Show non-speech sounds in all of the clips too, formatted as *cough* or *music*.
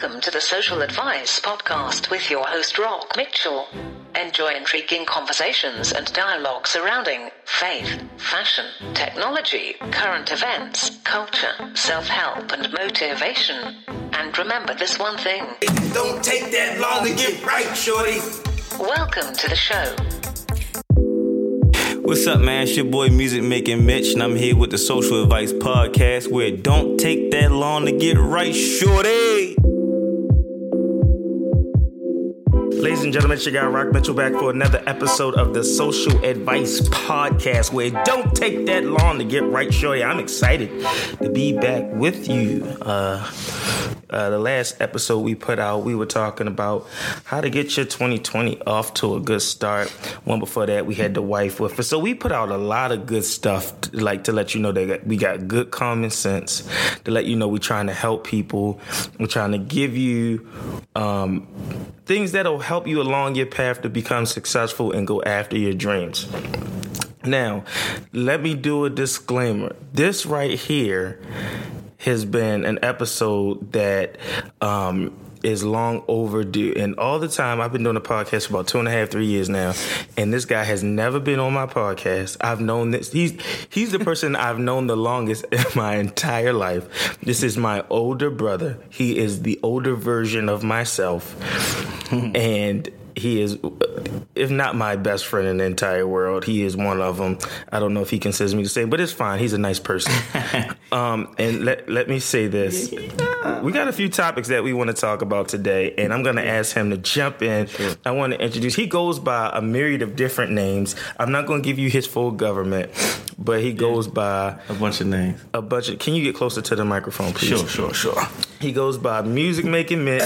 Welcome to the Social Advice Podcast with your host, Rock Mitchell. Enjoy intriguing conversations and dialogue surrounding faith, fashion, technology, current events, culture, self help, and motivation. And remember this one thing Don't take that long to get right, shorty. welcome to the show. What's up, man? It's your boy Music Making Mitch, and I'm here with the Social Advice Podcast where it don't take that long to get right, shorty. Ladies and gentlemen, your guy Rock Mitchell back for another episode of the Social Advice Podcast where it don't take that long to get right, shorty. I'm excited to be back with you. Uh, uh, the last episode we put out, we were talking about how to get your 2020 off to a good start. One before that, we had the wife with us. So we put out a lot of good stuff, to, like to let you know that we got good common sense, to let you know we're trying to help people. We're trying to give you um, things that'll help you along your path to become successful and go after your dreams. Now, let me do a disclaimer. This right here has been an episode that um, is long overdue. And all the time, I've been doing a podcast for about two and a half, three years now, and this guy has never been on my podcast. I've known this. He's he's the person *laughs* I've known the longest *laughs* in my entire life. This is my older brother. He is the older version of myself, *laughs* and he is, if not my best friend in the entire world, he is one of them. I don't know if he considers me the same, but it's fine. He's a nice person. *laughs* um, and let let me say this: we got a few topics that we want to talk about today, and I'm going to ask him to jump in. I want to introduce. He goes by a myriad of different names. I'm not going to give you his full government, but he goes by A bunch of names. a bunch of. Can you get closer to the microphone, please? Sure, sure, sure. He goes by Music Making Mitch.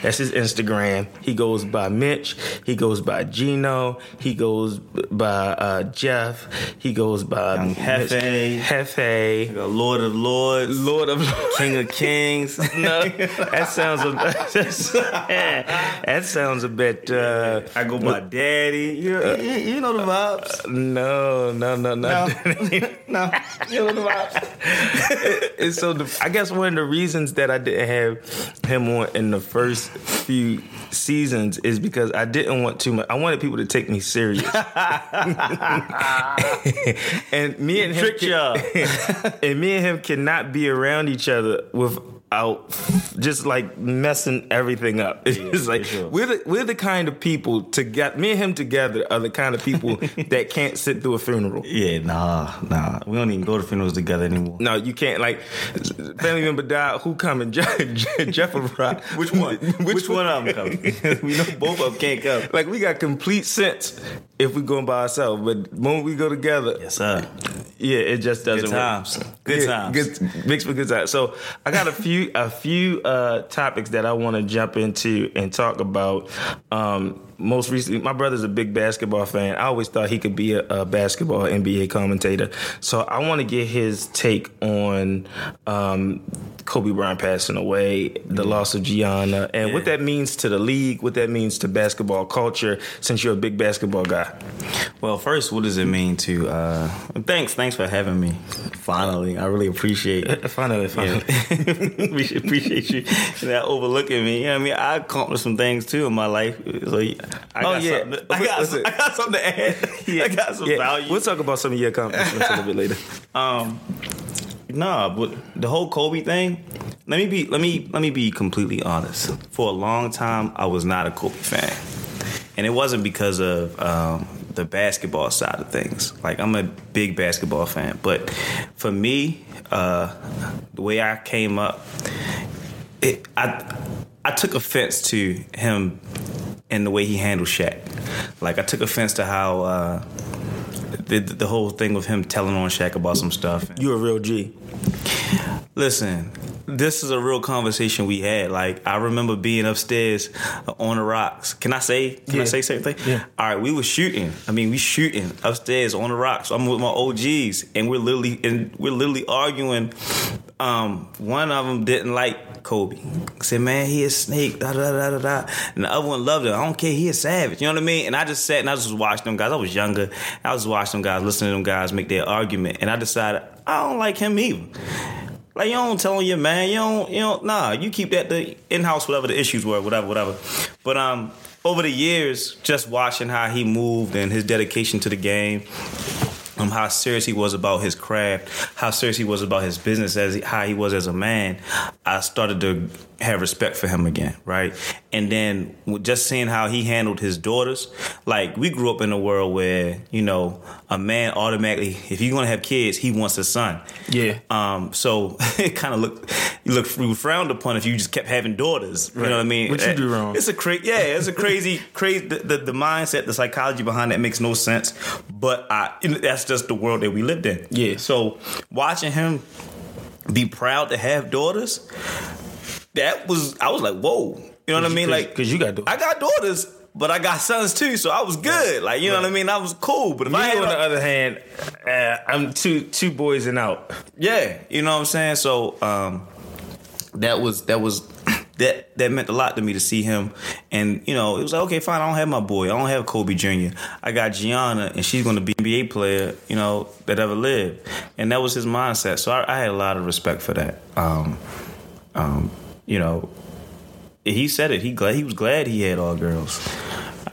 That's his Instagram. He goes by Mitch. He goes by Gino. He goes by uh, Jeff. He goes by Hefe. Hefe. Lord of Lords, Lord of King of Kings. *laughs* No, that sounds a *laughs* that sounds a bit. Uh, I go by Daddy. You, you, you know the vibes. no, no, no, no. no, *laughs* you know the vibes. and so the, I guess one of the reasons that I didn't have him on in the first few seasons is because I didn't want too much. I wanted people to take me serious. and me and him Trick y'all. and me and him cannot be around each other without just like messing everything up. *laughs* It's just like sure. we're the we're the kind of people to get me and him together are the kind of people *laughs* that can't sit through a funeral. Yeah, nah, nah. We don't even go to funerals together anymore. No, you can't. Like, family member died. Who coming? Jeff, Jeff or? Which one? *laughs* Which, one of them coming? we know both of them can't come. Like, we got complete sense if we going by ourselves, but when we go together, Yes, sir. yeah, it just doesn't work. Good work. times. Good Yeah, times. Good, mixed with good times. So I got a few a few uh, topics that I want to jump into and talk about. Um, most recently, my brother's a big basketball fan. I always thought he could be a, a basketball NBA commentator. So I want to get his take on um, Kobe Bryant passing away, the loss of Gianna, and what that means to the league, what that means to basketball culture. Since you're a big basketball guy, Well, first, what does it mean to? uh Thanks, thanks for having me. Finally, I really appreciate it. *laughs* finally, finally. Yeah. *laughs* we should appreciate you not overlooking me. You know I mean, I accomplished some things too in my life. So I got Oh, yeah. something, I got, Listen. I got something to add. *laughs* I got some Yeah, value. We'll talk about some of your accomplishments a little bit later. Um, nah, but the whole Kobe thing. Let me be. Let me. Let me be completely honest. For a long time, I was not a Kobe fan, and it wasn't because of um, the basketball side of things. Like I'm a big basketball fan, but for me, uh, the way I came up, it, I I took offense to him and the way he handled Shaq. Like I took offense to how. Uh, the, the whole thing with him telling on Shaq about some stuff. You a real G. Listen, this is a real conversation we had. Like I remember being upstairs on the rocks. Can I say? Can I Yeah. say something? Yeah. All right, we were shooting. I mean, we shooting upstairs on the rocks. I'm with my OGs, and we're literally and we're literally arguing. Um, one of them didn't like Kobe. Said, "Man, he a snake." Da da da da da. And the other one loved it. I don't care. He a savage. You know what I mean? And I just sat and I just watched them guys. I was younger. I was watching them guys, listening to them guys make their argument, and I decided I don't like him either. Like you don't tell your man, you don't, you don't. Nah, you keep that the in house, whatever the issues were, whatever, whatever. But um, over the years, just watching how he moved and his dedication to the game, um, how serious he was about his craft, how serious he was about his business, as he, how he was as a man, I started to have respect for him again, right? And then just seeing how he handled his daughters, like we grew up in a world where you know a man automatically, if you're gonna have kids, he wants a son. Yeah. Um. So *laughs* it kind of looked you look frowned upon if you just kept having daughters. You know what I mean? What you do wrong? It's a cra- yeah. It's a crazy, *laughs* crazy. The, the, the mindset, the psychology behind that makes no sense. But I, that's just the world that we lived in. Yeah. So watching him be proud to have daughters, that was I was like, whoa. You know what I mean? Like, because you got daughters. I got daughters, but I got sons too, so I was good. Like, you know what I mean? I was cool. But if Me, I had on the other hand, uh, I'm two two boys and out. yeah, you know what I'm saying. So um, that was that was *clears throat* that that meant a lot to me to see him, and you know it was like okay, fine. I don't have my boy. I don't have Kobe Jr. I got Gianna, and she's going to be an NBA player, you know, that ever lived, and that was his mindset. So I, I had a lot of respect for that. Um, um, you know, he said it. He glad he was glad he had all girls.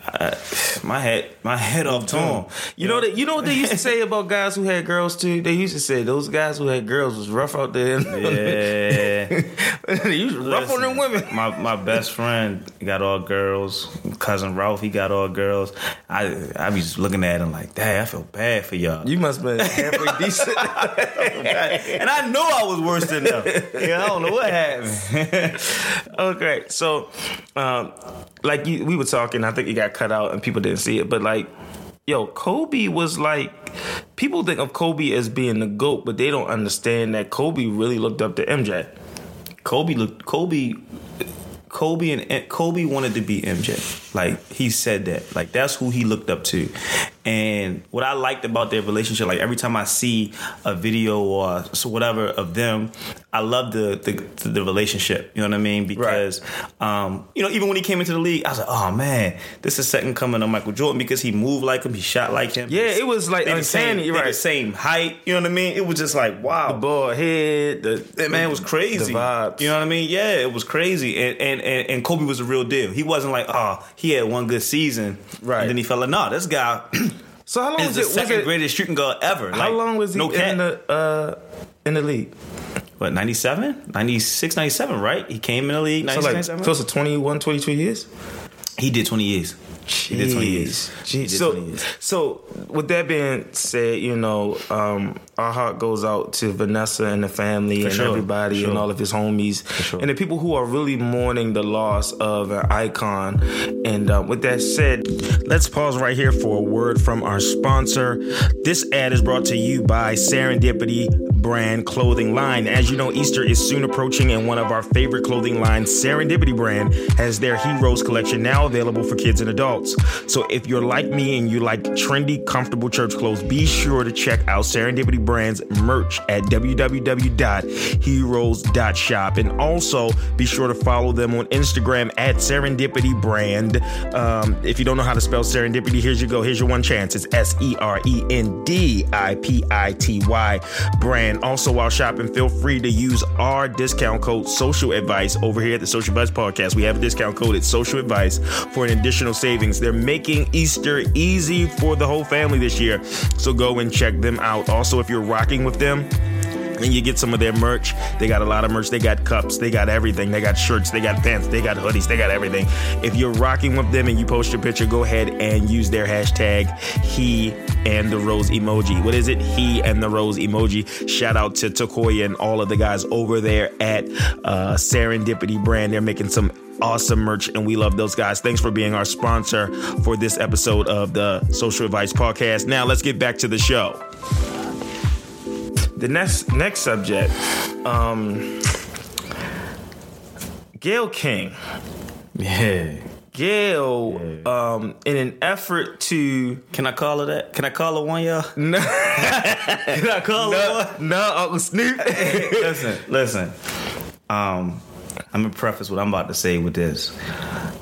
I, my head, my head off to him. You know that you know what they used to say about guys who had girls too. They used to say those guys who had girls was rough out there. Yeah. *laughs* they used to rough on them women. My my best friend got all girls. Cousin Ralph, he got all girls. I I be just looking at him like, dang, I feel bad for y'all. You must be halfway *laughs* decent. and I know I was worse than them. Yeah, I don't know what happened. *laughs* okay, so um, like you, we were talking. I think you got cut out and people didn't see it, but like. Yo, Kobe was like people think of Kobe as being the GOAT, but they don't understand that Kobe really looked up to MJ. Kobe looked Kobe Kobe and Kobe wanted to be MJ. Like he said that. Like that's who he looked up to. And what I liked about their relationship, like every time I see a video or whatever of them, I love the the, the relationship. You know what I mean? Because um, you know, even when he came into the league, I was like, oh man, this is second coming of Michael Jordan because he moved like him, he shot like him. Yeah, it was like the same, right? the same height. You know what I mean? It was just like wow. The bald head, the That man was crazy. The vibes. You know what I mean? Yeah, it was crazy. And and and, and Kobe was a real deal. He wasn't like, oh, he had one good season, Right. And then he fell. Like, no, this guy *clears throat* So how long is was the it? Was second it greatest shooting guard ever. how Like, long was he no in the uh, in the league? What 97 96 97 right he came in the league So like 97 close to 21, 22 years. he did 20 years he did 20 years Jeez. did So, 20 years. so with that being said, you know, um, our heart goes out to Vanessa and the family and sure, everybody for and all of his homies sure. and the people who are really mourning the loss of an icon. And uh, with that said, let's pause right here for a word from our sponsor. This ad is brought to you by Serendipity brand clothing line. As you know, Easter is soon approaching, and one of our favorite clothing lines, Serendipity brand, has their Heroes collection now available for kids and adults. So if you're like me and you like trendy, comfortable church clothes, be sure to check out Serendipity brand's merch at www.heroes.shop. And also be sure to follow them on Instagram at Serendipity brand. Um, if you don't know how to spell serendipity, here's you go. Here's your one chance. It's S E R E N D I P I T Y brand. And also, while shopping, feel free to use our discount code Social Advice over here at the Social Advice Podcast. We have a discount code. It's Social Advice for an additional savings. They're making Easter easy for the whole family this year. So go and check them out. Also, if you're rocking with them, and you get some of their merch. They got a lot of merch. They got cups. They got everything. They got shirts. They got pants. They got hoodies. They got everything. If you're rocking with them and you post your picture, go ahead and use their hashtag he and the rose emoji. What is it? He and the rose emoji. Shout out to Takoya and all of the guys over there at uh, Serendipity Brand. They're making some awesome merch and we love those guys. Thanks for being our sponsor for this episode of the Social Advice Podcast. Now let's get back to the show the next next subject, um, Gayle King. yeah Gayle, um, in an effort to can I call her that can I call her one y'all *laughs* no, can I call her one no, no Uncle Snoop. *laughs* listen, listen. Um, I'm gonna preface what I'm about to say with this.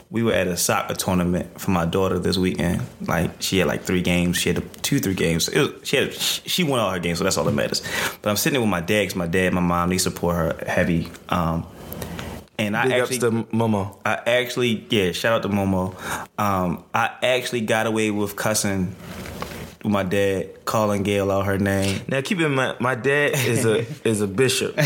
we were at a soccer tournament for my daughter this weekend. Like she had like three games. She had two, three games. It was, she had she won all her games, so that's all that matters. But I'm sitting there with my dad. my dad, my mom, they support her heavy. Um, and I Big actually, to Momo. I actually, yeah, shout out to Momo. Um, I actually got away with cussing my dad, calling Gayle out her name. Now keep in mind, my dad is a *laughs* is a bishop. *laughs*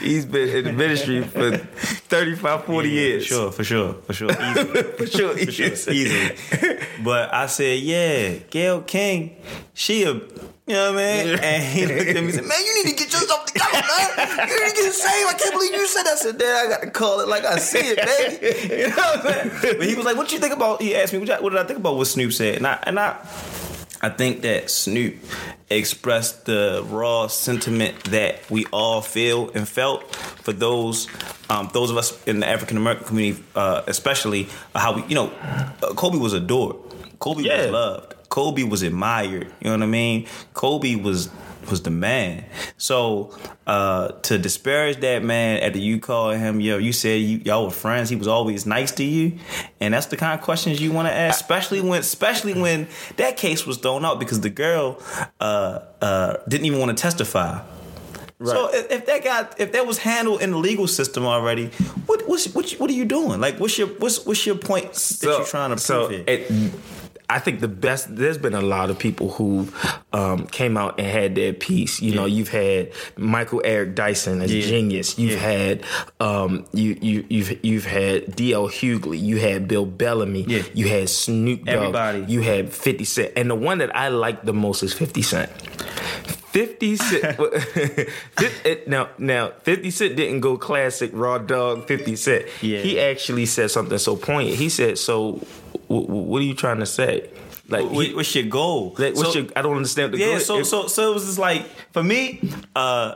He's been in the ministry for 35, 40 years. Sure, for sure, for sure, *laughs* easily. For sure, for sure, easily. But I said, yeah, Gayle King, she a, you know what I mean? And he looked at me and said, man, you need to get yourself together, man. You need to get saved. I can't believe you said that. I said, Dad, I got to call it like I see it, baby. *laughs* You know what I'm saying? But he was like, what you think about, he asked me, what, what did I think about what Snoop said? And I, and I, I think that Snoop expressed the raw sentiment that we all feel and felt for those um, those of us in the African American community, uh, especially uh, how we, you know, uh, Kobe was adored. Kobe Yeah. was loved. Kobe was admired. You know what I mean? Kobe was was the man. So uh, to disparage that man after you called him, yo, you said you, y'all were friends. He was always nice to you, and that's the kind of questions you want to ask, especially when, especially when that case was thrown out because the girl uh, uh, didn't even want to testify. So if, that got if that was handled in the legal system already, what what's, what, what are you doing? Like, what's your what's what's your point that you're trying to prove so here? it, I think the best. There's been a lot of people who um, came out and had their piece. You know, you've had Michael Eric Dyson as Yeah. genius. You've had um, you you you've you've had D.L. Hughley. You had Bill Bellamy. Yeah. You had Snoop Dogg. Everybody. You had Fifty Cent, and the one that I like the most is Fifty Cent. 50 Cent. *laughs* *laughs* now, now, 50 Cent didn't go classic raw dog 50 Cent. Yeah. He actually said something so poignant. He said, So, w- w- what are you trying to say? Like, What- what's your goal? like, what's So- your, I don't understand the yeah, goal. so so so it was just like for me, uh,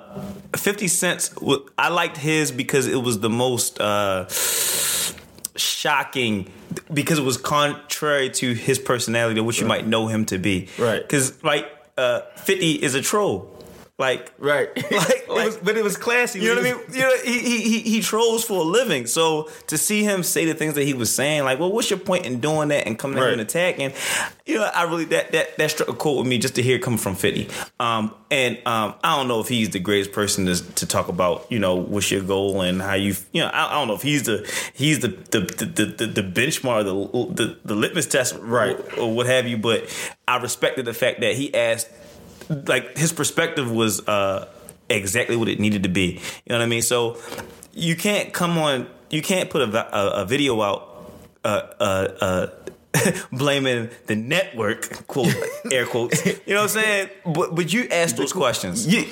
Fifty Cent. I liked his because it was the most uh, shocking because it was contrary to his personality, which you might know him to be. Right. Because like uh, Fifty is a troll. Like Right. *laughs* like, It was- but it was classy. You know what I mean? You know, he, he he trolls for a living. So to see him say the things that he was saying, like, well, what's your point in doing that and coming him and attacking? You know, I really that that that struck a chord with me just to hear it come from Fifty. Um, and um, I don't know if he's the greatest person to to talk about, you know, what's your goal and how you, you know, I, I don't know if he's the he's the the the the, the benchmark, the, the the litmus test, Right. or, or what have you. But I respected the fact that he asked, like, his perspective was. uh exactly what it needed to be. You know what I mean? So you can't come on. You can't put a, a, a video out. Uh, uh, uh, *laughs* blaming the network quote *laughs* air quotes you know what i'm saying but but you asked those questions Yeah.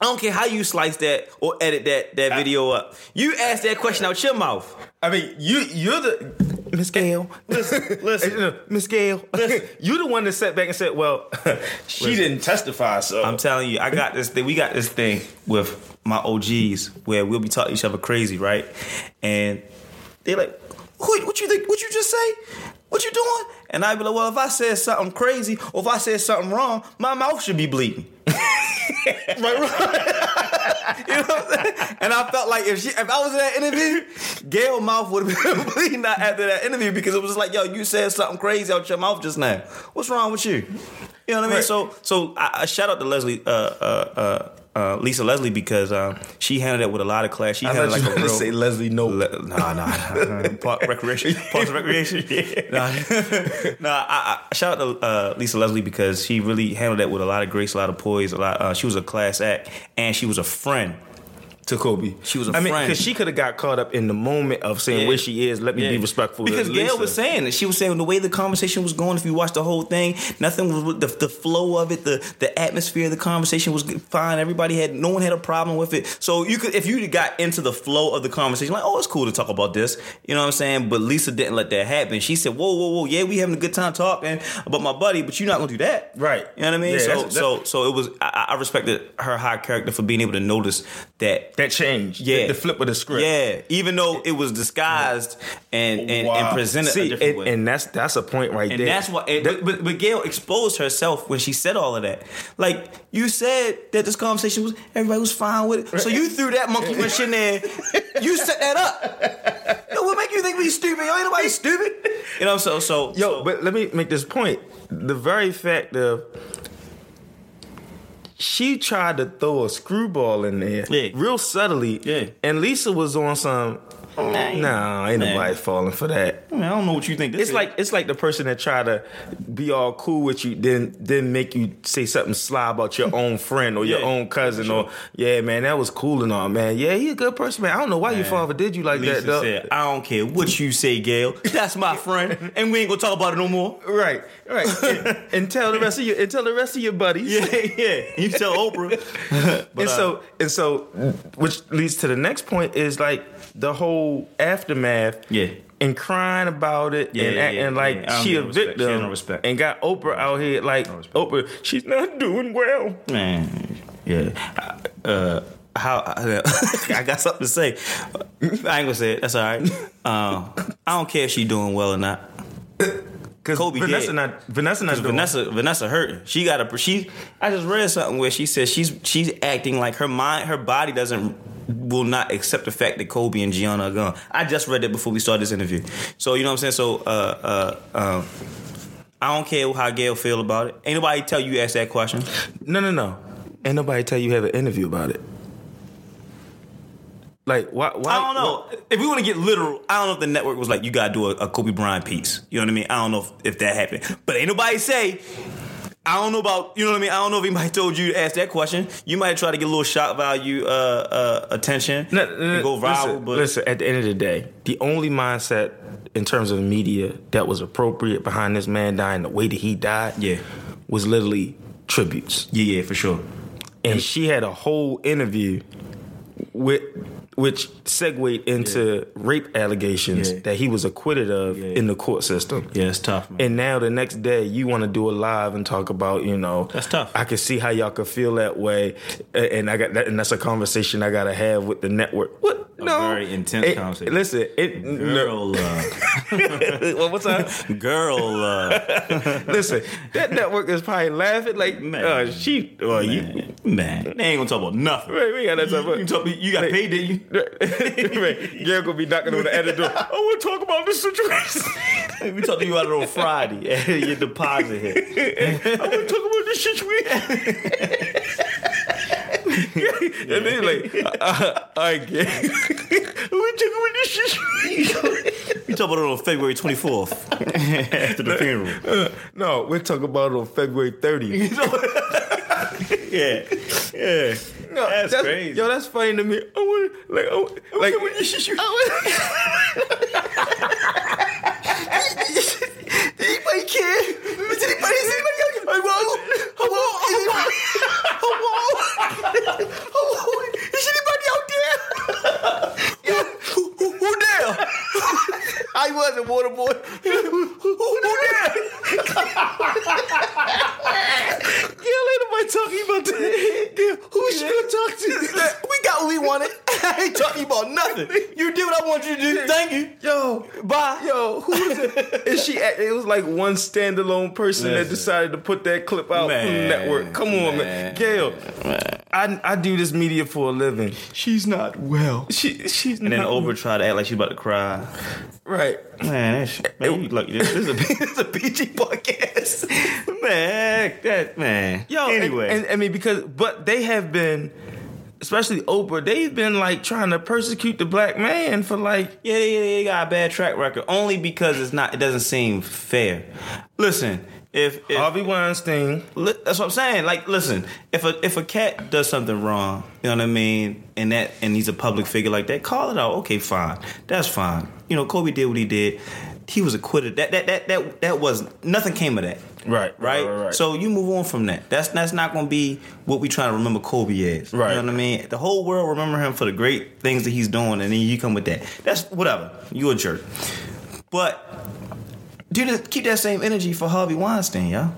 i don't care how you slice that or edit that that video up you asked that question out your mouth I mean, you you're the Miss Gayle. listen listen *laughs* Miss Gayle. *laughs* you the one that sat back and said, "Well, *laughs* she didn't testify." So I'm telling you, I got this thing. We got this thing with my OGs where we'll be talking each other crazy, right? And they're like, "What? What you think? What you just say? What you doing?" And I'd be like, "Well, if I said something crazy or if I said something wrong, my mouth should be bleeding." *laughs* right, right. *laughs* you know what I'm saying? And I felt like if she, if I was in that interview, Gayle mouth would have been *laughs* bleeding out after that interview because it was like, yo, you said something crazy out your mouth just now. What's wrong with you? You know what I mean? Right. So, so I, I shout out to Leslie, uh, uh, uh, uh, Lisa Leslie, because um, she handled it with a lot of class. She I handled like you a real. say Leslie No. Le- nah, nah, nah. *laughs* Park recreation, parks recreation. *laughs* nah, *laughs* nah. I, I shout out to uh, Lisa Leslie because she really handled that with a lot of grace, a lot of poise. A lot. Uh, she was a class act, and she was a friend. To Kobe. She was a I mean, because she could have got caught up in the moment of saying Yeah. where she is. Let me be respectful. Because Gayle was saying that she was saying the way the conversation was going. If you watch the whole thing, nothing was the, the flow of it. The the atmosphere of the conversation was fine. Everybody had no one had a problem with it. So you could if you got into the flow of the conversation, like oh it's cool to talk about this. You know what I'm saying? But Lisa didn't let that happen. She said whoa whoa whoa yeah we having a good time talking about my buddy, but you're not gonna do that, Right. You know what I mean? Yeah, so that's- so so it was I, I respected her high character for being able to notice that that change. yeah, the, the flip of the script. Yeah, even though it was disguised and and, and presented See, a different and, way. and that's that's a point right And there. that's why, and, but, but, but Gayle exposed herself when she said all of that. Like you said that this conversation was everybody was fine with it, so you threw that monkey wrench in there. You set that up. be stupid. Yo, ain't nobody stupid. You know, so so Yo, so- but let me make this point. The very fact of she tried to throw a screwball in there, Yeah. real subtly, Yeah. and Lisa was on some. Man. Nah, ain't Man. nobody falling for that. Man, I don't know what you think. This It's is. like it's like the person that try to be all cool with you, then then make you say something sly about your *laughs* own friend or your Yeah, own cousin, sure. or yeah, man, that was cool and all, man. Yeah, he a good person, man. I don't know why your father did you like Lisa that, though. said, I don't care what you say, Gayle. That's my friend, and we ain't gonna talk about it no more. Right, right. *laughs* and, and tell the rest of your and tell the rest of your buddies. Yeah, yeah. You tell *laughs* Oprah. But, and uh, so and so, which leads to the next point is like the whole aftermath. Yeah. And crying about it Yeah, and yeah, acting yeah, like yeah. She a respect. Victim had no respect. and got Oprah out here like Oprah, she's not doing well. Man, yeah. Uh, how *laughs* I got something to say. I ain't gonna say it. That's all right. *laughs* Um, I don't care if she doing well or not. Because Kobe Vanessa dead. not Vanessa not doing Vanessa, Vanessa hurting. She got a. She. I just read something where she says she's she's acting like her mind, her body doesn't will not accept the fact that Kobe and Gianna are gone. I just read that before we started this interview. So you know what I'm saying. So uh, uh, um, I don't care how Gayle feel about it. Ain't nobody tell you ask that question. No, no, no. Ain't nobody tell you have an interview about it. Like why? why I don't know. if we want to get literal, I don't know if the network was like, you gotta do a, a Kobe Bryant piece. You know what I mean? I don't know if, if that happened. But ain't nobody say, I don't know about, you know what I mean? I don't know if anybody *laughs* told you to ask that question. You might try to get a little shock value uh, uh, attention No, and go viral. listen, but listen, at the end of the day, the only mindset in terms of media that was appropriate behind this man dying the way that he died, Yeah. was literally tributes. yeah, yeah, for sure. And she had a whole interview with which segued into rape allegations Yeah. that he was acquitted of Yeah. in the court system. Yeah, it's tough, man. And now the next day, you want to do a live and talk about, you know, That's tough. I can see how y'all could feel that way, and I got that, and that's a conversation I got to have with the network. What? A no, very intense It- conversation. Listen, it. Girl uh. *laughs* love. No, what's up, Girl uh. love. *laughs* listen, that network is probably laughing like, Man. uh, she, oh, you. Man, man, they ain't gonna talk about nothing. Right, we got that. You, you, talk, you got Like- paid, didn't you? *laughs* right. Gayle gonna be knocking on the editor door. I want to *laughs* *laughs* talk about this situation. we talked to you out on Friday. Your deposit hit. I want to talk about this situation. and then like, uh, I get. we talking about this situation. We talked about it on February 24th after the funeral. No, we're talking about it on February 30th. Yeah, yeah. No, that's, crazy. Yo, that's funny to me. I want, like, I, want- like, *laughs* anybody care? Does anybody, is anybody else? Hello? Hello? Hello? Hello? Is anybody out there? Yeah. Who, who, who there? I wasn't water boy. Who, who, there? *laughs* Gayle, ain't nobody talking about that. She gonna talk to? we got what we wanted. *laughs* *laughs* I ain't talking about nothing. You did what I want you to do. Thank you. Yo, Bye. Yo, who is it? *laughs* Is she? It was like one standalone person that decided to put that clip out from the network. Come on, man, man, Gayle. I I do this media for a living. She's not well. She she's And then not Oprah tried to act like she's about to cry. right. Man, that's, man you, look, this, this, is a, this is a PG podcast. Man, that man. Yo, and- anyway. and, I mean because but they have been, especially Oprah. They've been like trying to persecute the black man for like Yeah, yeah, they got a bad track record only because it's not. It doesn't seem fair. Listen, if, if Harvey Weinstein. li- that's what I'm saying. Like, listen, if a if a cat does something wrong, you know what I mean, and that and he's a public figure like that, call it out. Okay, fine, that's fine. You know, Kobe did what he did. He was acquitted. That that that that that was nothing came of that. Right, Right? right, right. So you move on from that. That's that's not going to be what we trying to remember Kobe as. Right. You know what I mean? The whole world remember him for the great things that he's doing, and then you come with that. That's whatever. You a jerk. But dude, keep that same energy for Harvey Weinstein, yo.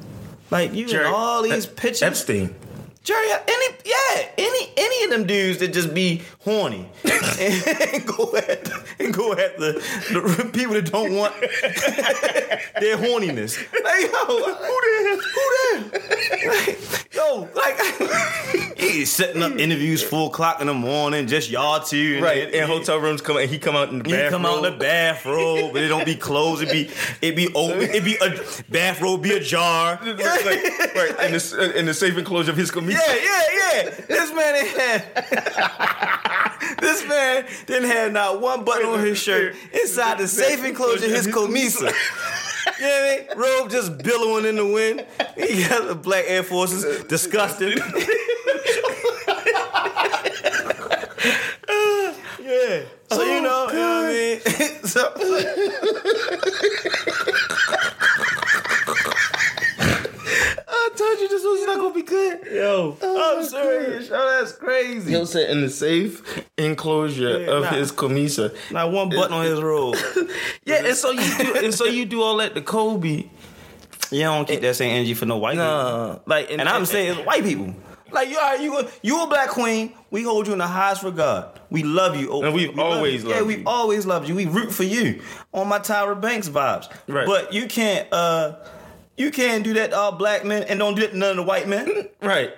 Like you Jerry- and all these pictures. Epstein. Jerry, any yeah, any any of them dudes that just be horny and *laughs* *laughs* go at *laughs* and go at the, the people that don't want *laughs* their horniness. Like, yo, who there? Who there? Like, yo, like *laughs* he's setting up interviews four o'clock in the morning, just y'all two, Right, And, hotel rooms come and he come out in the He bathroom. come out in the bathrobe, but it don't be closed. It be it be open. It be a bathrobe, be ajar. Like, right, in the, in the safe enclosure of his community. Yeah, yeah, yeah. This man had. *laughs* this man didn't have not one button on his shirt inside the safe enclosure his camisa. *laughs* You know what I mean? Robe just billowing in the wind. He got the black Air Forces. Disgusting. *laughs* yeah. So you oh, know, you know what I mean? so, I told you this was not gonna be good. Yo, I'm serious. Oh, that's crazy. he'll sit in the safe enclosure Yeah, of nah. his camisa. Not one button on his robe. *laughs* Yeah, and so you do, and so you do all that to Kobe. Yeah, I don't keep that same energy for no white people. Nah, like, And I'm saying it's white people. Like you are you a- you a black queen. We hold you in the highest regard. We love you. And we've We love always you. Yeah, loved we've always loved you. We root for you on my Tyra Banks vibes. Right. But you can't uh you can't do that to all black men and don't do that to none of the white men. *laughs* right.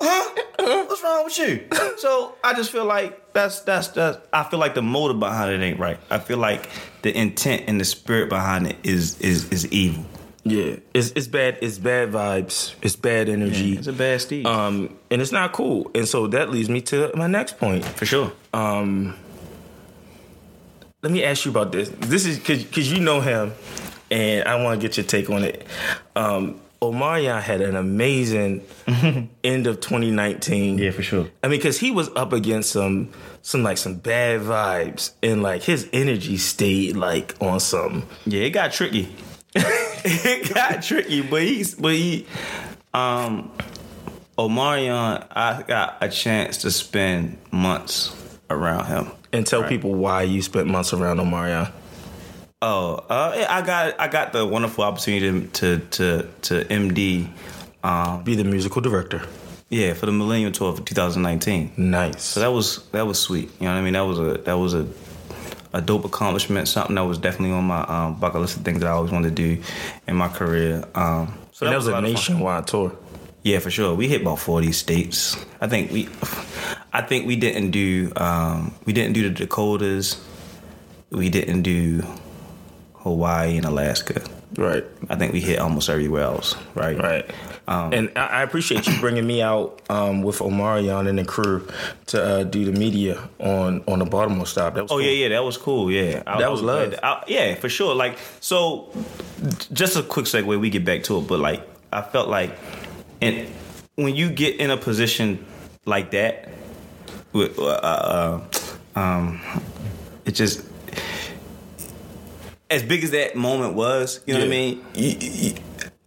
Huh? *laughs* What's wrong with you? *laughs* So I just feel like that's that's that's I feel like the motive behind it ain't right. I feel like the intent and the spirit behind it is is is evil. Yeah, it's it's bad. It's bad vibes. It's bad energy. It's a bad Steve. um, and it's not cool. And so that leads me to my next point. for sure. Um, let me ask you about this. This is because you know him, and I want to get your take on it. Um, Omarion had an amazing *laughs* end of 2019. Yeah, for sure. I mean, because he was up against some some like some bad vibes, and like his energy stayed like on some. Yeah, it got tricky. *laughs* *laughs* it got tricky, but he's but he um Omarion, I got a chance to spend months around him. And tell people why you spent months around Omarion. Oh, uh, I got I got the wonderful opportunity to to to to MD, um, Be the musical director. yeah, for the Millennium Tour for 2019. Nice. So that was that was sweet. You know what I mean? That was a that was a a dope accomplishment. Something that was definitely on my um, bucket list of things that I always wanted to do in my career. Um, so and that was a lot nationwide tour. Yeah, for sure. We hit about forty states. I think we, I think we didn't do, um, we didn't do the Dakotas. We didn't do Hawaii and Alaska. Right. I think we hit almost everywhere else. Right. Right. Um, and I appreciate you bringing me out um, with Omarion and the crew to uh, do the media on on the Baltimore stop. That was Oh cool. yeah, yeah, that was cool. Yeah, I, That I was glad love. I- yeah, for sure. Like, so just a quick segue. We get back to it, but like, I felt like, and when you get in a position like that, with uh, uh, um, it just as big as that moment was. You know what I mean? You, you,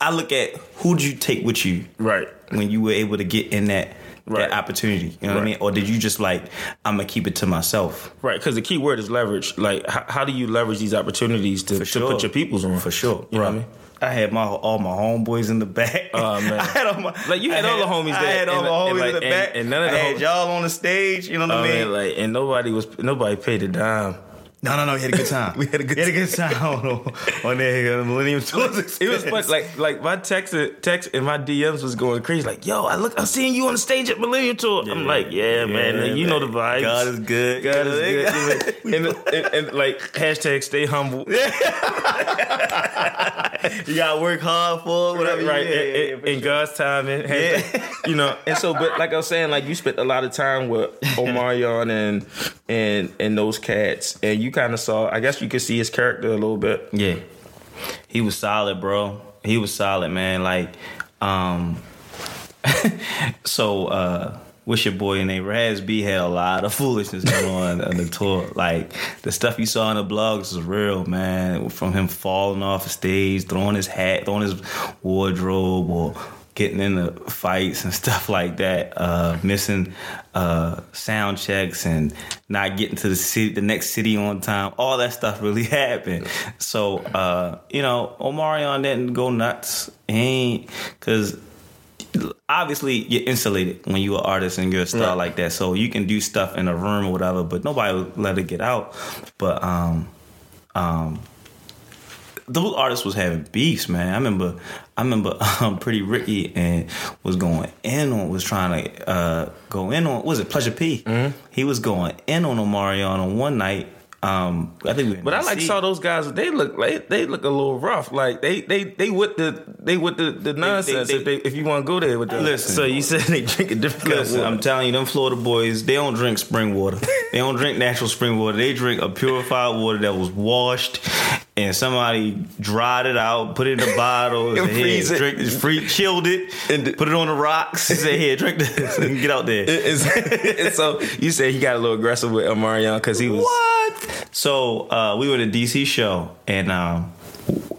I look at who did you take with you Right. when you were able to get in that. Right. That opportunity, you know what I mean, or did you just like I'm gonna keep it to myself? Right. Because the key word is leverage. Like, how, how do you leverage these opportunities to, to put your peoples on? For sure. You know what I mean? I had my all my homeboys in the back. Oh, *laughs* man. I had all my Like, you had I all the homies I had all and- my homies and, like, in the and- back, and none of the I had hom- y'all on the stage. You know what oh, I I mean? mean, like, and nobody was nobody paid a dime. No, no, no. *laughs* We had a good time. We had a good we had a good time on, on uh, Millennium *laughs* Tours. It was fun. Like, like my text, text and my DMs was going crazy. Like, yo, I look, I'm seeing you on the stage at Millennium Tour. I'm like, yeah, man, you know the vibes. God is good. God is good. *laughs* and, and, and, like hashtag stay humble. you gotta work hard for it, whatever. right. Yeah, in, yeah, yeah, in- sure. God's timing. Hashtag, You know, and so, but like I was saying, like you spent a lot of time with Omarion and and and those cats, and you kind of saw. I guess you could see his character a little bit. Yeah. He was solid, bro. He was solid, man. Like, um *laughs* so uh Wish your boy they Raz B had a lot of *laughs* foolishness going on on the tour. Like the stuff you saw in the blogs was real, man. From him falling off the stage, throwing his hat, throwing his wardrobe, or getting into fights and *laughs* stuff like that. Uh, missing uh, sound checks and not getting to the city, the next city on time. All that stuff really *laughs* happened. So uh, you know, Omarion didn't go nuts. He ain't because. Obviously you're insulated when you're an artist and you're a star Right. like that, so you can do stuff in a room or whatever, but nobody would let it get out. But um, um, those artists was having beefs, man. I remember, I remember, *laughs* um, Pretty Ricky and was going in on, was trying to uh, go in on, was it Pleasure P? Mm-hmm. He was going in on Omarion on one night. Um, I think we. But I like DC. saw those guys. They look like they look a little rough. Like they they they with the they with the, the nonsense. they- if they if you want to go there with that. Listen. So you said they drink a different Listen, kind I'm telling you, them Florida boys, they don't drink spring water. *laughs* they don't drink natural spring water. They drink a purified water that was washed and somebody dried it out, put it in a *laughs* bottle, And said, "Here, freeze it. drink free, chilled it, And- put it on the rocks. Say, here, drink this, *laughs* and get out there. And *laughs* so you said he got a little aggressive with Omarion because he was What? So uh, we were at a DC show, and um,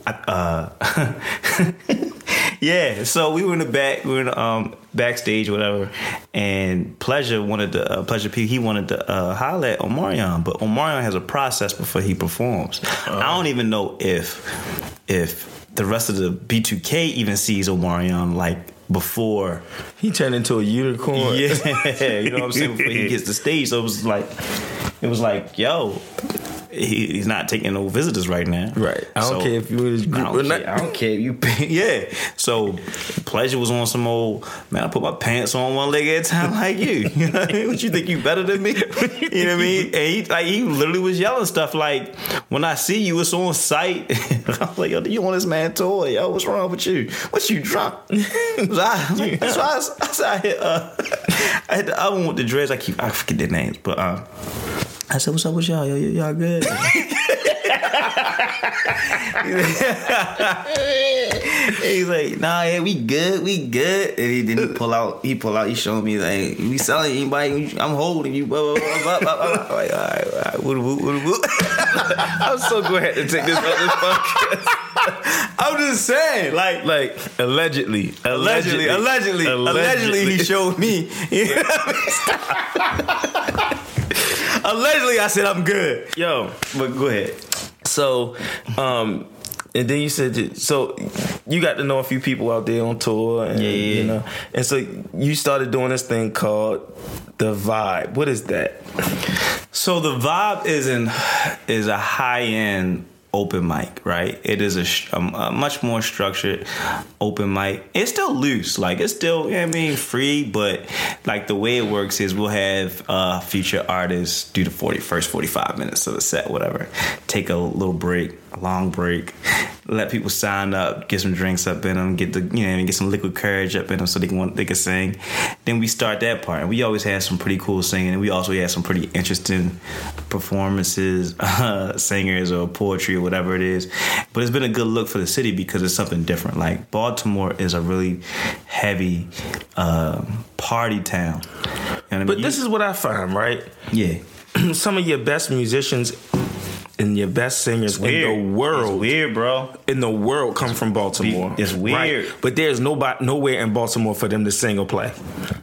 I- uh, yeah. So we were in the back, we were in the, um, backstage, whatever. And Pleasure wanted to uh, Pleasure P. He wanted to uh, holler at Omarion, but Omarion has a process before he performs. I don't even know if if the rest of the B2K even sees Omarion like before he turned into a unicorn. yeah, *laughs* you know what I'm saying. Before he gets to stage, so it was like, it was like, yo, he, he's not taking no visitors right now. Right. I don't So, care if you in his I don't, care, I don't care if you. *laughs* Yeah. So, pleasure was on some old man. I put my pants on one leg at a time, like you. *laughs* You know what I mean? What you think you better than me? *laughs* You know what I mean? And he like he literally was yelling stuff like, "When I see you, it's on sight." I was like, "Yo, do you want this man toy? Yo, what's wrong with you? What you drunk?" So I, that's why I, I, said I hit. Uh, I hit the other one with the dreads. I keep I forget their names, but um. I said, "What's up with y'all? Yo, y- y'all good?" *laughs* He's like, "Nah, yeah, we good, we good." And he didn't pull out. He pull out. He showed me like, "We selling anybody? I'm holding you." Blah, blah, blah, blah, blah, blah. I'm like, all right, all right, woo, woo, woo, woo. *laughs* I'm so glad to take this on this podcast. I'm just saying, like, like allegedly, allegedly, allegedly, allegedly, he showed me. *laughs* You know what I mean? Allegedly, I said I'm good. Yo, But go ahead. so um and then you said that- so you got to know a few people out there on tour and Yeah, yeah, you know. And so you started doing this thing called the vibe. What is that? So the vibe is in is a high end open mic, right? It is a, a, much more structured open mic. It's still loose, like it's still, you know I mean, free, but like the way it works is we'll have uh, feature artists do the 40, first 45 minutes of the set, whatever. Take a little break, a long break, *laughs* let people sign up, get some drinks up in them, get the, you know, what I mean, get some liquid courage up in them so they can want, they can sing. Then we start that part. And we always had some pretty cool singing. And we also had some pretty interesting performances, *laughs* uh, singers or poetry or whatever it is. But it's been a good look for the city because it's something different. Like Baltimore is a really heavy uh, party town. You know I mean? but this is what i find right yeah. *clears throat* some of your best musicians and your best singers in the world It's weird, bro. in the world come from Baltimore. It's weird. But there's nobody nowhere in Baltimore for them to sing or play.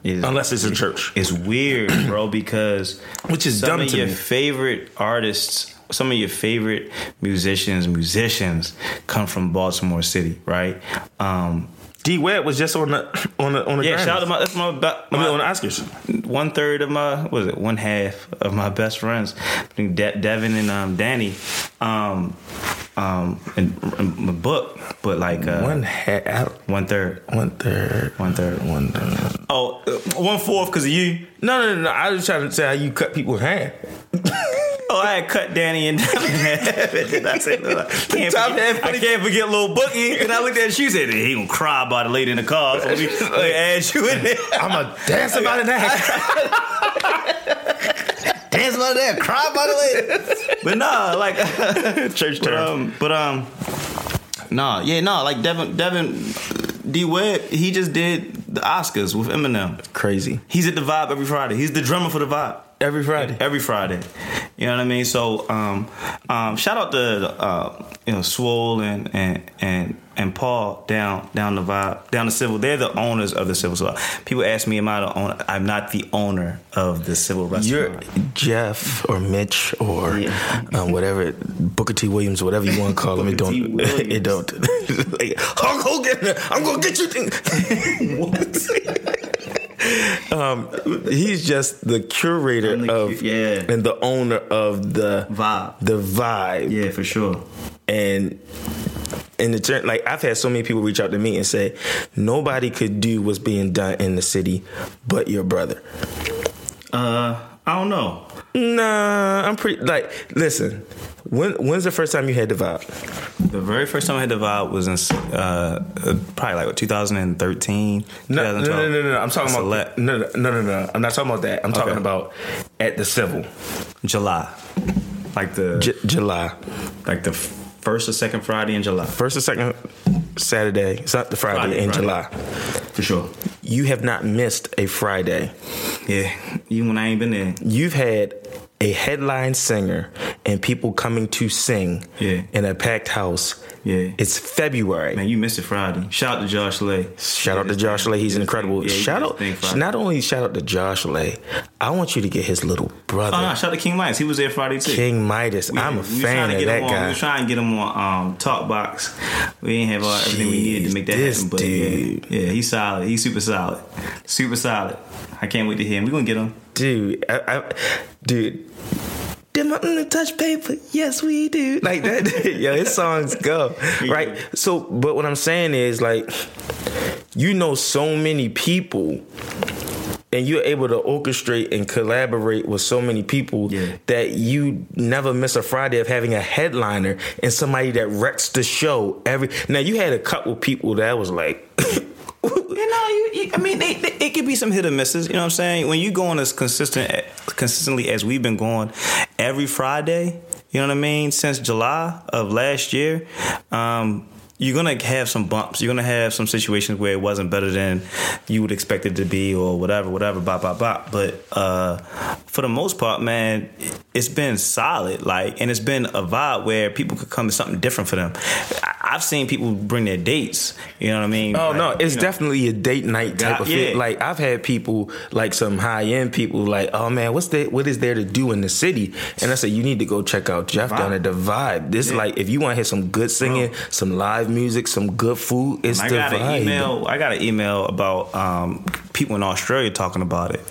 It's- Unless it's a church. It's weird, *clears throat* bro, because Which is some dumb of to your me. favorite artists, some of your favorite musicians, musicians come from Baltimore City, right? Um, D Webb was just on the *coughs* on the on the yeah, Grammys. shout out to my that's my, ba- I mean on the Oscars. one third of my what was it one half of my best friends, I think De- Devin and um, Danny, um, um, in, in my book, but like uh, One hat one third, one third. one third. One third. Oh, uh, one fourth because of you. No, no, no, no. I was trying to say how you cut people's hair. *laughs* I had cut Danny and Devin in *laughs* half. *laughs* And I said, "Look, I can't, forget, I can't forget little Bookie. *laughs* And I looked at you, said, he gonna cry about it later in the car. So let me, add you in there. I'm gonna dance about it now. Dance about that, cry about it later. But nah, like Church but, um, but um, nah, yeah, nah, like Devin, Devin D Webb, he just did the Oscars with Eminem. Crazy. He's at the Vibe every Friday. He's the drummer for the Vibe. Every Friday. Every Friday. You know what I mean? So um, um, shout out to uh, you know Swole and and and and Paul down down the vibe down the civil. They're the owners of the civil. So people ask me, am I the owner? I'm not the owner of the civil You're restaurant. Jeff or Mitch or Yeah. um, whatever Booker T. Williams, whatever you want to call him. It don't. *laughs* It don't. *laughs* like, Hulk Hogan, I'm gonna get you. *laughs* what? *laughs* um, he's just the curator the of yeah. and the owner of the Vibe. The vibe. Yeah, for sure. and in the turn like i've had so many people reach out to me and say nobody could do what's being done in the city but your brother Uh, I don't know. Nah i'm pretty like listen when when's the first time you had the vibe The very first time I had the vibe was in uh, uh, probably like what, 2013, no, no, no, no, no. I'm talking about no, no, no, no, no. I'm not talking about that. I'm talking about at the civil, July, like the J- July, like the first or second Friday in July, first or second Saturday. It's not the Friday, Friday, in Friday. July. for sure. You have not missed a Friday. Yeah, even when I ain't been there. You've had a headline singer and people coming to sing Yeah. in a packed house. Yeah. It's February. Man, you missed it Friday. Shout out to Josh Lay. Shout out to Josh Lay. He's incredible. Yeah, shout out. Not only shout out to Josh Lay, I want you to get his little brother, Oh no, shout out to King Midas. He was there Friday too. King Midas. We- I'm a we fan to of that on, We guy. was trying to get him on um, Talk Box. We didn't have all, everything we needed to make that happen. But dude. yeah, yeah, he's solid. He's super solid. Super solid. I can't wait to hear him. We're gonna get him. dude, I, I, dude. Them up in the touch paper, yes we do. Like that, *laughs* *laughs* yo, his songs go right. So, but what I'm saying is, like, you know, so many people, and you're able to orchestrate and collaborate with so many people Yeah. that you never miss a Friday of having a headliner and somebody that wrecks the show every. Now you had a couple people that was like. *laughs* You know, you, you, I mean, they, they, it could be some hit or misses. You know what I'm saying? When you going as consistent, consistently as we've been going every Friday, you know what I mean? Since July of last year, um, you're gonna have some bumps. You're gonna have some situations where it wasn't better than you would expect it to be, or whatever, whatever, bop, bop, bop. But uh, for the most part, man, it's been solid. Like, and it's been a vibe where people could come to something different for them. I- I've seen people bring their dates. You know what I mean? Oh Like, no, it's know, definitely a date night type God, of fit. yeah. Like I've had people, like some high end people, like, oh man, what's there? What is there to do in the city? And I said, you need to go check out Jeff down at the Vibe. This Yeah. like if you want to hear some good singing, some live music, some good food, it's I the got Vibe. an email. I got an email about um, people in Australia talking about it.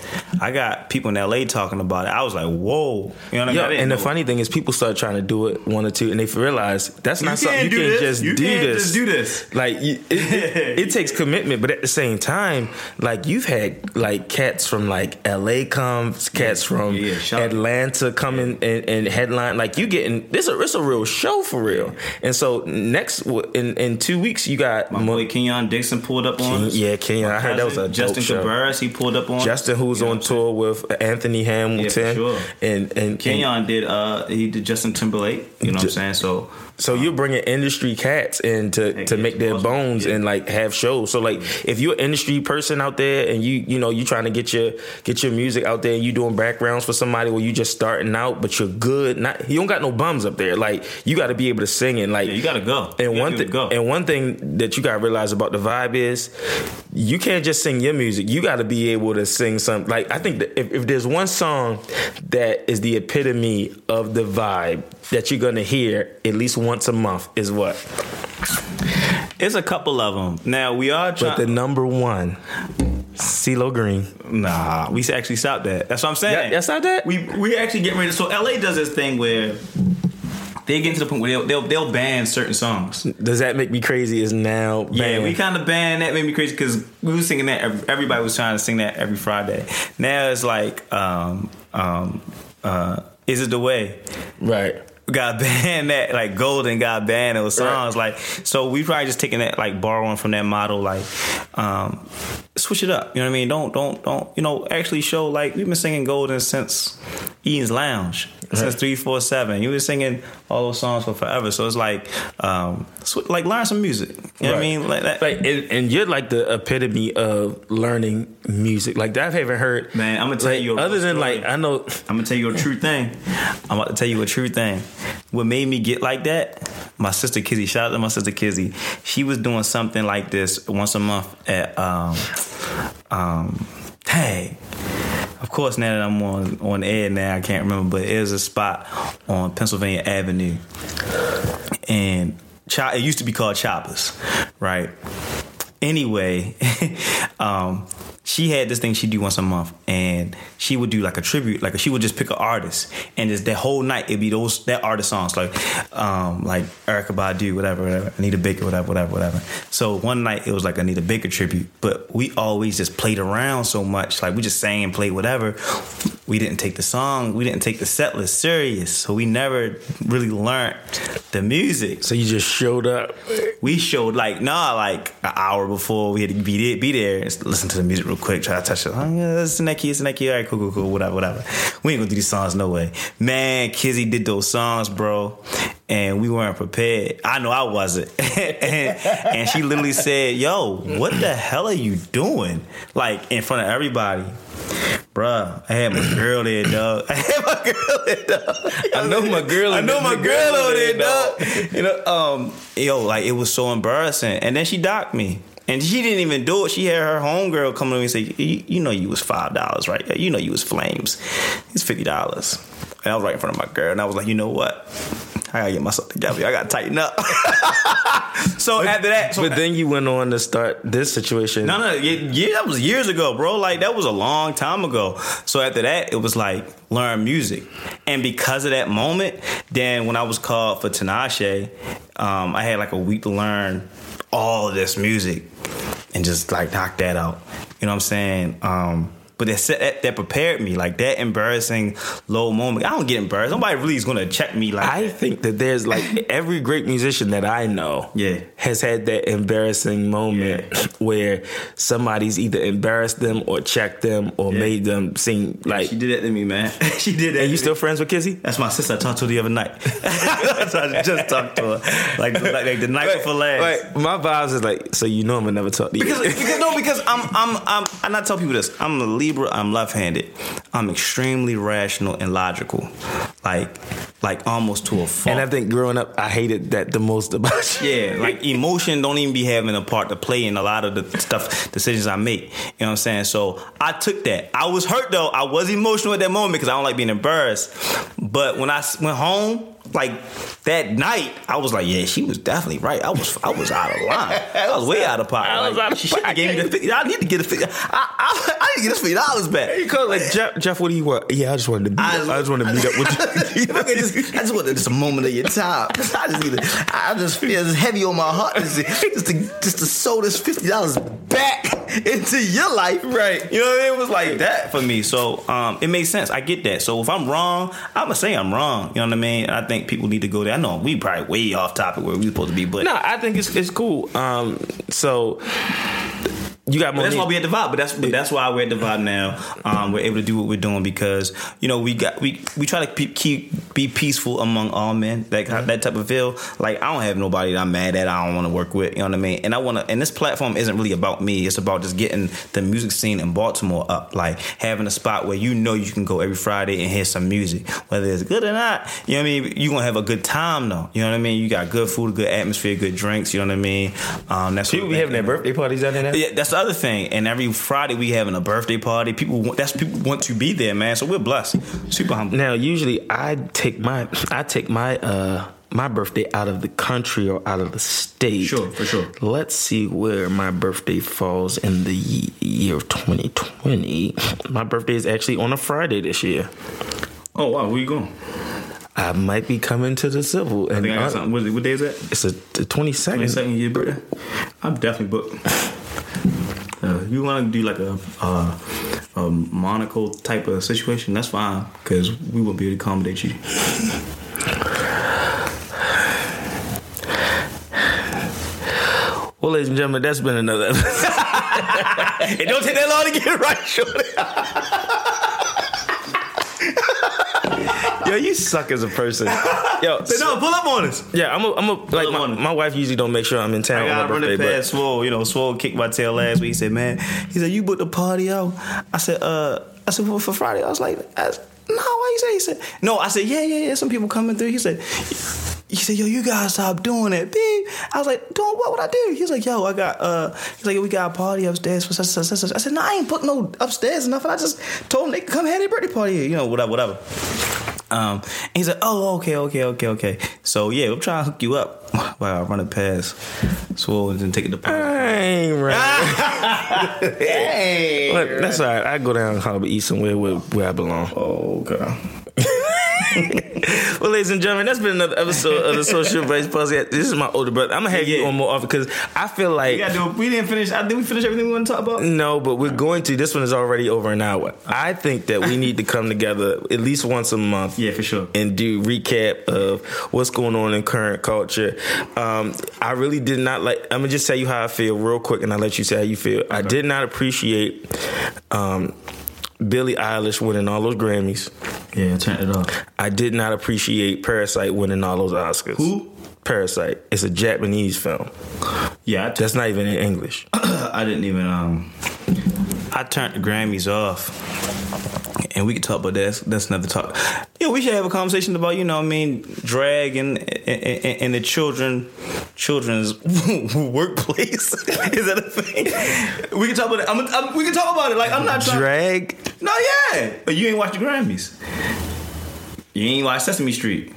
I got people in LA talking about it. I was like, whoa. You know what I mean? Yeah, I and the know. funny thing is, people start trying to do it one or two, and they realize that's not You something you can this. just You do can't this. just do this. Like it, it, it *laughs* takes commitment, but at the same time, like you've had like cats from like L.A. comes, cats from Yeah, yeah, shout out. Atlanta coming and, and headline. Like you getting this, a it's a real show for real. And so next in in two weeks, you got My Mo- boy Kenyon Dixon pulled up on Ken- yeah, Kenyon. I heard that was a Justin dope show. Cabarrus, he pulled up on. Justin, who's You know on what I'm saying? tour with Anthony Hamilton, sure. and and and Kenyon did. Uh, he did Justin Timberlake. You know what I'm saying? So So you're bringing industry cats in to, to make their awesome. bones Yeah. and like have shows. So like if you're an industry person out there and you you know you're trying to get your get your music out there and you doing backgrounds for somebody where you just starting out but you're good. Not you don't got no bums up there. Like you got to be able to sing and like yeah, you gotta go. and one thing, go. and one thing that you gotta realize about the vibe is, you can't just sing your music. You got to be able to sing some. Like I think that if, if there's one song that is the epitome of the vibe that you're gonna hear at least once a month is what. it's a couple of them. Now we are But the number one, CeeLo Green. Nah, we actually stopped that. That's what I'm saying. Yeah, that's not that? We we actually get ready. So LA does this thing where they get to the point where they'll they'll, they'll ban certain songs. Does that make me crazy? Is now Yeah, we kind of banned that. Made me crazy because we were singing that. every- Everybody was trying to sing that every Friday. Now it's like, um, um, uh, is it the way? right. Got *laughs* banned that like golden got banned those songs like so we probably just taking that like borrowing from that model like um switch it up you know what i mean don't don't don't you know actually show like we've been singing golden since Ian's Lounge since three four seven. You were singing all those songs for forever, so it's like, um, sw- like learn some music. You know what I mean? Like that. Like, and, and you're like the epitome of learning music. Like I've ever heard, Man, I'ma tell like, you Other than story. like, I know, I'm gonna tell you a true thing. I'm about to tell you a true thing. What made me get like that my sister Kizzy. Shout out to my sister Kizzy. She was doing something like this once a month at um um. Hey, of course, now that I'm on on air now, I can't remember, but it was a spot on Pennsylvania Avenue, and it used to be called Choppers, right? Anyway, *laughs* um, she had this thing she'd do once a month, and she would do like a tribute, like she would just pick an artist, and just that whole night it'd be those that artist songs, like um, like Erykah Badu, whatever, whatever, Anita Baker, whatever, whatever, whatever. So one night it was like Anita Baker tribute, but we always just played around so much, like we just sang and played whatever. We didn't take the song, we didn't take the set list serious, so we never really learned the music. So you just showed up. We showed like nah, like an hour before we had to be there, be there listen to the music real quick. Try to touch it. Oh, yeah, to that key. All right, cool, cool, cool. Whatever, whatever. We ain't gonna do these songs no way. Man, Kizzy did those songs, bro, and we weren't prepared. I know I wasn't. *laughs* and, and she literally said, "Yo, what the hell are you doing?" Like in front of everybody. Bruh, I had my girl there, dog. *laughs* I had my girl there, dog. I know my girl. I know my girl over there, dog. You know, um, yo, like it was so embarrassing. And then she docked me. And she didn't even do it. She had her homegirl come to me and say, you, you know you was five dollars, right? You know you was flames. It's fifty dollars. And I was right in front of my girl, and I was like, you know what? I gotta get myself together. I gotta tighten up. *laughs* so after that, so But then you went on to start this situation. no, no, yeah, that was years ago, bro. Like that was a long time ago. So after that, it was like learn music, and because of that moment, then when I was called for Tinashe, um, I had like a week to learn all of this music and just like knock that out. You know what I'm saying? Um, but that, set- that that prepared me, like that embarrassing low moment. I don't get embarrassed. Nobody really is gonna check me like I think that there's like *laughs* every great musician that I know Yeah. has had that embarrassing moment *laughs* where somebody's either embarrassed them or checked them or made them seem like she did that to me, man. *laughs* she did that. Are to you me. still friends with Kizzy? That's my sister I talked to the other night. so I just talked to her. Like, like, like the night before last. Like my vibes is like, so you know I'm gonna never talk to you. Because, because no, because I'm I'm I'm I not tell people this. I'm a Libra. I'm left-handed. I'm extremely rational and logical, like like almost to a fault. and I think growing up, I hated that the most about *laughs* you. Yeah, like emotion don't even be having a part to play in a lot of the stuff decisions I make. You know what I'm saying? So I took that. I was hurt though. I was emotional at that moment because I don't like being embarrassed. But when I went home, like that night, I was like, yeah, she was definitely right. I was I was out of line. I was way out of pocket. I was Like, out of gave me the fifty. I need to get the fifty. I, I, I need to get this fifty dollars back. You call like Jeff, Jeff. What do you want? Yeah, I just wanted to meet. up. I just wanted to meet up with *laughs* you. I just wanted just a moment of your time. *laughs* I just need to, I just feel it's heavy on my heart just to, just to, just to sow this fifty dollars back *laughs* into your life. Right. You know what I mean? It was like that for me. So um, it makes sense. I get that. So if I'm wrong, I'm gonna say I'm wrong. You know what I mean? I think people need to go there. I know we probably way off topic where we supposed to be, but No, I think it's it's cool. Um, so you got more. that's why we at the vibe. But that's but that's why we're at the vibe now. Um, we're able to do what we're doing because you know we got we we try to keep, keep be peaceful among all men. That that type of feel. Like I don't have nobody that I'm mad at. I don't want to work with. You know what I mean? And I want to. And this platform isn't really about me. It's about just getting the music scene in Baltimore up. Like having a spot where you know you can go every Friday and hear some music, whether it's good or not. You know what I mean? You gonna have a good time though. You know what I mean? You got good food, good atmosphere, good drinks. You know what I mean? Um, that's People what- be having their birthday parties down there. now? yeah, that's other thing. And every Friday we having a birthday party. People want that's people want to be there, man. So we're blessed. Super humble. Now, usually I take my I take my uh my birthday out of the country or out of the state. Sure, for sure. Let's see where my birthday falls in the year of 2020. My birthday is actually on a Friday this year. Oh wow, where you going? I might be coming to the civil. I And think I got uh, something. What, what day is that? It's a, the 22nd. Twenty second year birthday. I'm definitely booked. Uh, you want to do like a, uh, a Monaco type of situation? That's fine because we won't be able to accommodate you. Well, ladies and gentlemen, that's been another episode. *laughs* it don't take that long to get it right, shorty. *laughs* Yo, you suck as a person. Yo, say no, pull up on us. yeah, I'm a, I'm a, like my, my wife usually don't make sure I'm in town I gotta run birthday, it past Swole. You know, Swole kicked my tail last week. He said, "Man," he said, "You booked the party out." I said, "Uh," I said, "For, for Friday." I was like, I, "No, why you say?" He said, "No." I said, "Yeah, yeah, yeah." Some people coming through. He said, he said, "Yo, you gotta stop doing it, beep." I was like, "Doing what? What I do?" He was like, "Yo, I got." uh He's like, "We got a party upstairs for such such such." such." I said, "No, I ain't booked no upstairs or nothing. I just told him they could come have their birthday party, here, you know, whatever, whatever." Um, and he's like, "Oh, okay, okay, okay, okay." So yeah, I'm trying to hook you up while I run it past Swole and then take it to. I ain't right. Hey, But that's all right. I go down and Harbor East somewhere where, where I belong. oh, okay. *laughs* Well, ladies and gentlemen, that's been another episode of the Social Advice Podcast. This is my older brother. I'm gonna have you Yeah. on more often because I feel like do. We didn't finish. I, did we finish everything we want to talk about? no, but we're going to. This one is already over an hour. I think that we need to come together at least once a month. Yeah, for sure. and do recap of what's going on in current culture. Um, I really did not like. I'm gonna just tell you how I feel real quick, and I'll let you say how you feel. I did not appreciate um, Billie Eilish winning all those Grammys. Yeah, turn it off. I did not appreciate Parasite winning all those Oscars. Who? Parasite. It's a Japanese film. Yeah, I, That's not even in English. *clears throat* I didn't even. Um, I turned the Grammys off, and we could talk about that. That's, that's another talk. Yeah, we should have a conversation about you know, what I mean, drag and and, and the children, children's *laughs* workplace. *laughs* Is that a thing? We can talk about it. I'm, I'm, we can talk about it. Like I'm not trying. Drag. No, yeah, but you ain't watched the Grammys. You ain't watched Sesame Street.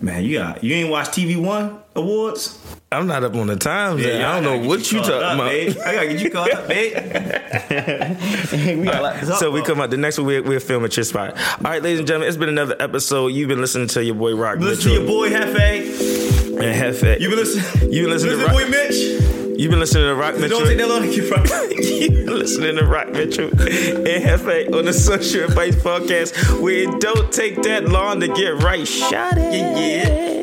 Man, you got you ain't watched TV One Awards. I'm not up on the times. Yeah, I don't know what you caught talking about. babe. I gotta get you caught up, babe. *laughs* we got a lot So we come out the next week. We'll, we'll film at your spot. All right, ladies and gentlemen, it's been another episode. You've been listening to your boy Rock Mitchell. Listen to your boy Hefe. and Hefe. You've been listening. You've been listening to listen to Rock- boy Mitch. You've been listening to Rock Mitchell. don't take that long to get right. *laughs* You've been listening to Rock Mitchell and Hefe on the Social Advice Podcast, where it don't take that long to get right. Shot it. Yeah, yeah.